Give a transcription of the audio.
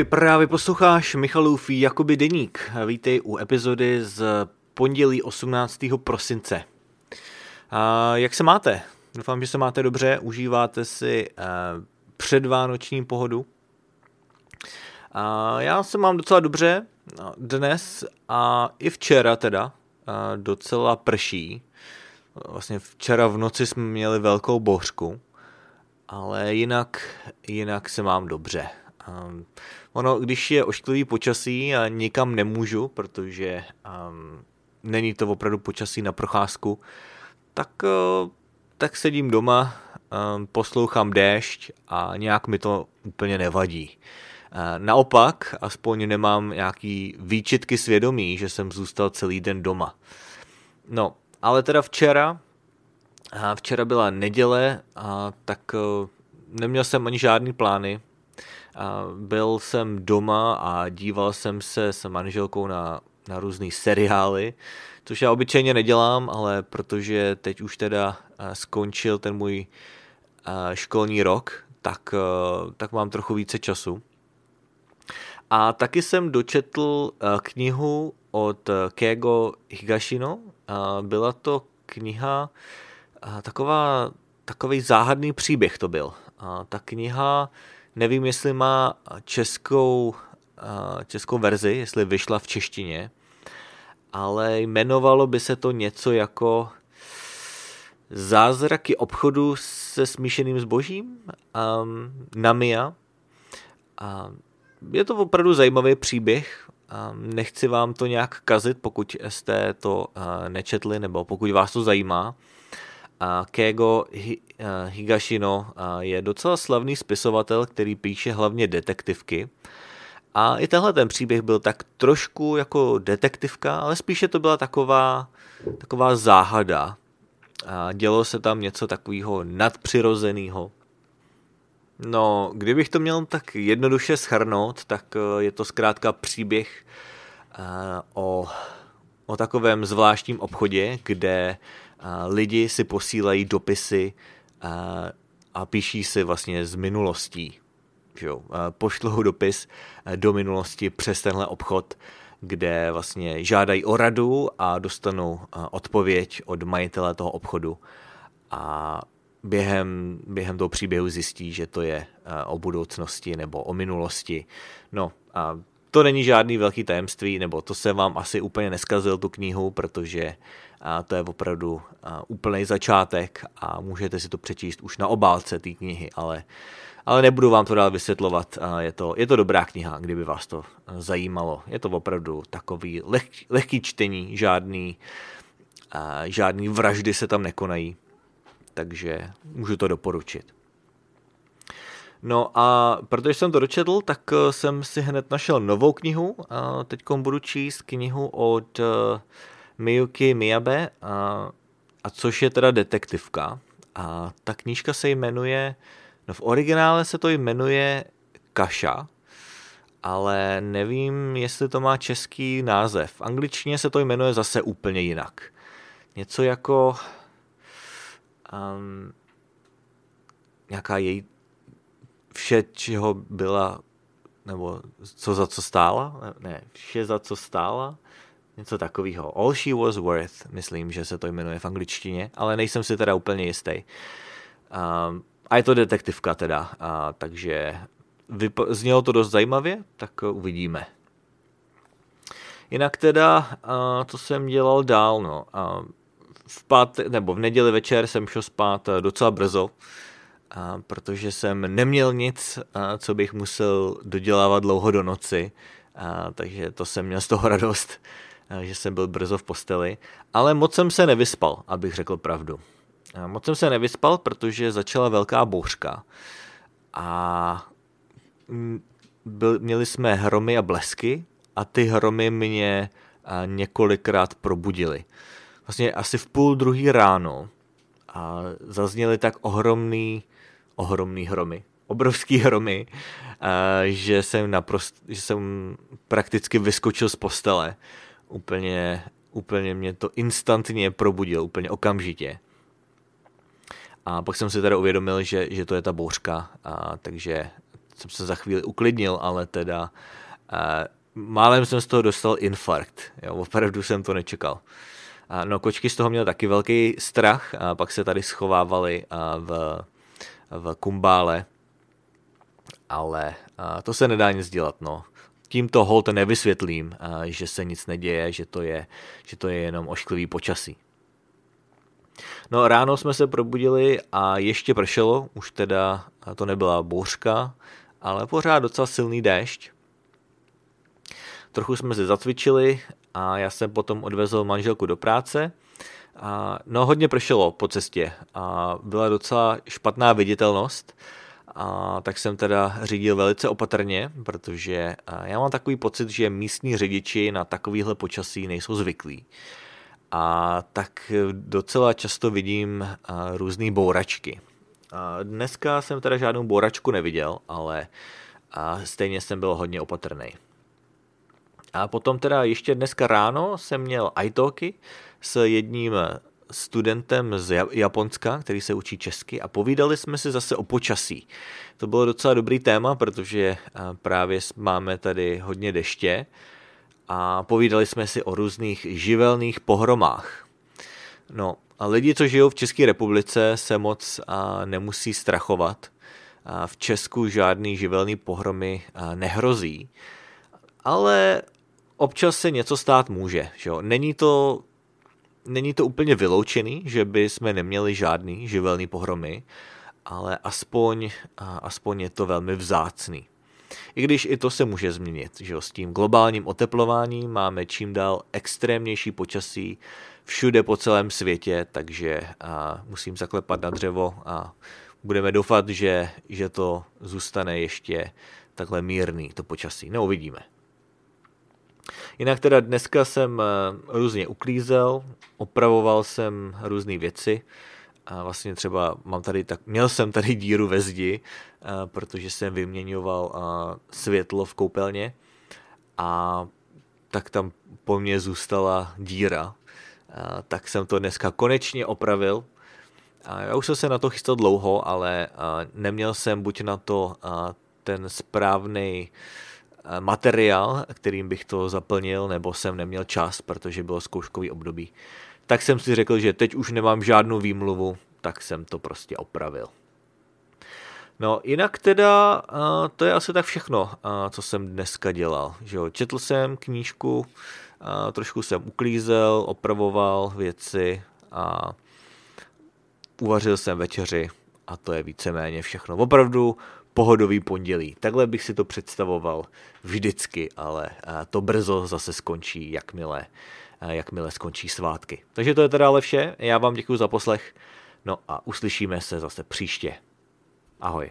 Ahoj, právě posloucháš Michalův Jakoby deník. Vítej u epizody z pondělí 18. prosince. A jak se máte? Doufám, že se máte dobře, užíváte si uh, předvánoční pohodu. A já se mám docela dobře no, dnes a i včera teda uh, docela prší. Vlastně včera v noci jsme měli velkou bouřku, ale jinak, jinak se mám dobře. Um, ono, když je ošklivý počasí a nikam nemůžu, protože um, není to opravdu počasí na procházku, tak, uh, tak sedím doma, um, poslouchám déšť a nějak mi to úplně nevadí. Uh, naopak, aspoň nemám nějaký výčitky svědomí, že jsem zůstal celý den doma. No, ale teda včera, včera byla neděle, a tak neměl jsem ani žádný plány, byl jsem doma a díval jsem se s manželkou na, na různé seriály, což já obyčejně nedělám, ale protože teď už teda skončil ten můj školní rok, tak, tak mám trochu více času. A taky jsem dočetl knihu od Kego Higashino. Byla to kniha, taková, takový záhadný příběh to byl. Ta kniha Nevím, jestli má českou, českou verzi, jestli vyšla v češtině, ale jmenovalo by se to něco jako Zázraky obchodu se smíšeným zbožím, um, Namia. A je to opravdu zajímavý příběh. Um, nechci vám to nějak kazit, pokud jste to uh, nečetli nebo pokud vás to zajímá. Keigo Higashino je docela slavný spisovatel, který píše hlavně detektivky. A i tenhle ten příběh byl tak trošku jako detektivka, ale spíše to byla taková, taková záhada. A dělo se tam něco takového nadpřirozeného. No, kdybych to měl tak jednoduše schrnout, tak e, je to zkrátka příběh o, o takovém zvláštním obchodě, kde lidi si posílají dopisy a píší si vlastně z minulostí. Jo? Pošlou dopis do minulosti přes tenhle obchod, kde vlastně žádají o radu a dostanou odpověď od majitele toho obchodu a během, během toho příběhu zjistí, že to je o budoucnosti nebo o minulosti. No a to není žádný velký tajemství, nebo to se vám asi úplně neskazil tu knihu, protože a to je opravdu úplný začátek a můžete si to přečíst už na obálce té knihy, ale, ale nebudu vám to dál vysvětlovat. Je to, je to dobrá kniha, kdyby vás to zajímalo. Je to opravdu takový leh, lehký čtení, žádný, žádný vraždy se tam nekonají, takže můžu to doporučit. No a protože jsem to dočetl, tak eh, jsem si hned našel novou knihu. Teď budu číst knihu od eh, Miyuki Miyabe, a, a což je teda detektivka. A ta knížka se jmenuje, no v originále se to jmenuje Kaša, ale nevím, jestli to má český název. V angličtině se to jmenuje zase úplně jinak. Něco jako um, nějaká její vše, čeho byla, nebo co za co stála, ne, vše za co stála, něco takového. All She Was Worth, myslím, že se to jmenuje v angličtině, ale nejsem si teda úplně jistý. Um, a je to detektivka teda, uh, takže vyp- znělo to dost zajímavě, tak uvidíme. Jinak teda, co jsem dělal dál, no. Uh, v pát, nebo v neděli večer jsem šel spát docela brzo, uh, protože jsem neměl nic, uh, co bych musel dodělávat dlouho do noci, uh, takže to jsem měl z toho radost. Eh, že jsem byl brzo v posteli, ale moc jsem se nevyspal, abych řekl pravdu. Eh, moc jsem se nevyspal, protože začala velká bouřka a byl, měli jsme hromy a blesky a ty hromy mě eh, několikrát probudily. Vlastně asi v půl druhý ráno a zazněly tak ohromný, ohromný hromy, obrovský hromy, že jsem naprost, že jsem prakticky vyskočil z postele úplně, úplně mě to instantně probudil, úplně okamžitě. A pak jsem si teda uvědomil, že, že to je ta bouřka, a takže jsem se za chvíli uklidnil, ale teda uh, málem jsem z toho dostal infarkt. Jo, opravdu jsem to nečekal. Uh, no, kočky z toho měly taky velký strach a pak se tady schovávali uh, v, v kumbále, ale uh, to se nedá nic dělat, no tímto hold nevysvětlím, že se nic neděje, že to je, že to je jenom ošklivý počasí. No ráno jsme se probudili a ještě pršelo, už teda to nebyla bouřka, ale pořád docela silný déšť. Trochu jsme se zacvičili a já jsem potom odvezl manželku do práce. A, no hodně pršelo po cestě a byla docela špatná viditelnost, a tak jsem teda řídil velice opatrně, protože já mám takový pocit, že místní řidiči na takovýhle počasí nejsou zvyklí. A tak docela často vidím různé bouračky. A dneska jsem teda žádnou bouračku neviděl, ale stejně jsem byl hodně opatrný. A potom teda ještě dneska ráno jsem měl italky s jedním studentem z Japonska, který se učí česky a povídali jsme si zase o počasí. To bylo docela dobrý téma, protože právě máme tady hodně deště a povídali jsme si o různých živelných pohromách. No a lidi, co žijou v České republice, se moc nemusí strachovat. V Česku žádný živelný pohromy nehrozí, ale občas se něco stát může. Že jo? Není to není to úplně vyloučený, že by jsme neměli žádný živelný pohromy, ale aspoň, aspoň je to velmi vzácný. I když i to se může změnit, že s tím globálním oteplováním máme čím dál extrémnější počasí všude po celém světě, takže a musím zaklepat na dřevo a budeme doufat, že, že to zůstane ještě takhle mírný, to počasí. No uvidíme. Jinak teda dneska jsem eh, různě uklízel, opravoval jsem různé věci. A vlastně třeba mám tady tak, měl jsem tady díru ve zdi, eh, protože jsem vyměňoval eh, světlo v koupelně a tak tam po mně zůstala díra. Tak jsem to dneska konečně opravil. Já už jsem se na to chystal dlouho, ale neměl jsem buď na to ten správný materiál, kterým bych to zaplnil, nebo jsem neměl čas, protože bylo zkouškový období. Tak jsem si řekl, že teď už nemám žádnou výmluvu, tak jsem to prostě opravil. No, jinak teda, uh, to je asi tak všechno, uh, co jsem dneska dělal. Že jo? Četl jsem knížku, trošku jsem uklízel, opravoval věci a uvařil jsem večeři a to je víceméně všechno. Opravdu pohodový pondělí. Takhle bych si to představoval vždycky, ale to brzo zase skončí, jakmile, jakmile skončí svátky. Takže to je teda ale vše. Já vám děkuji za poslech. No a uslyšíme se zase příště. Ahoj.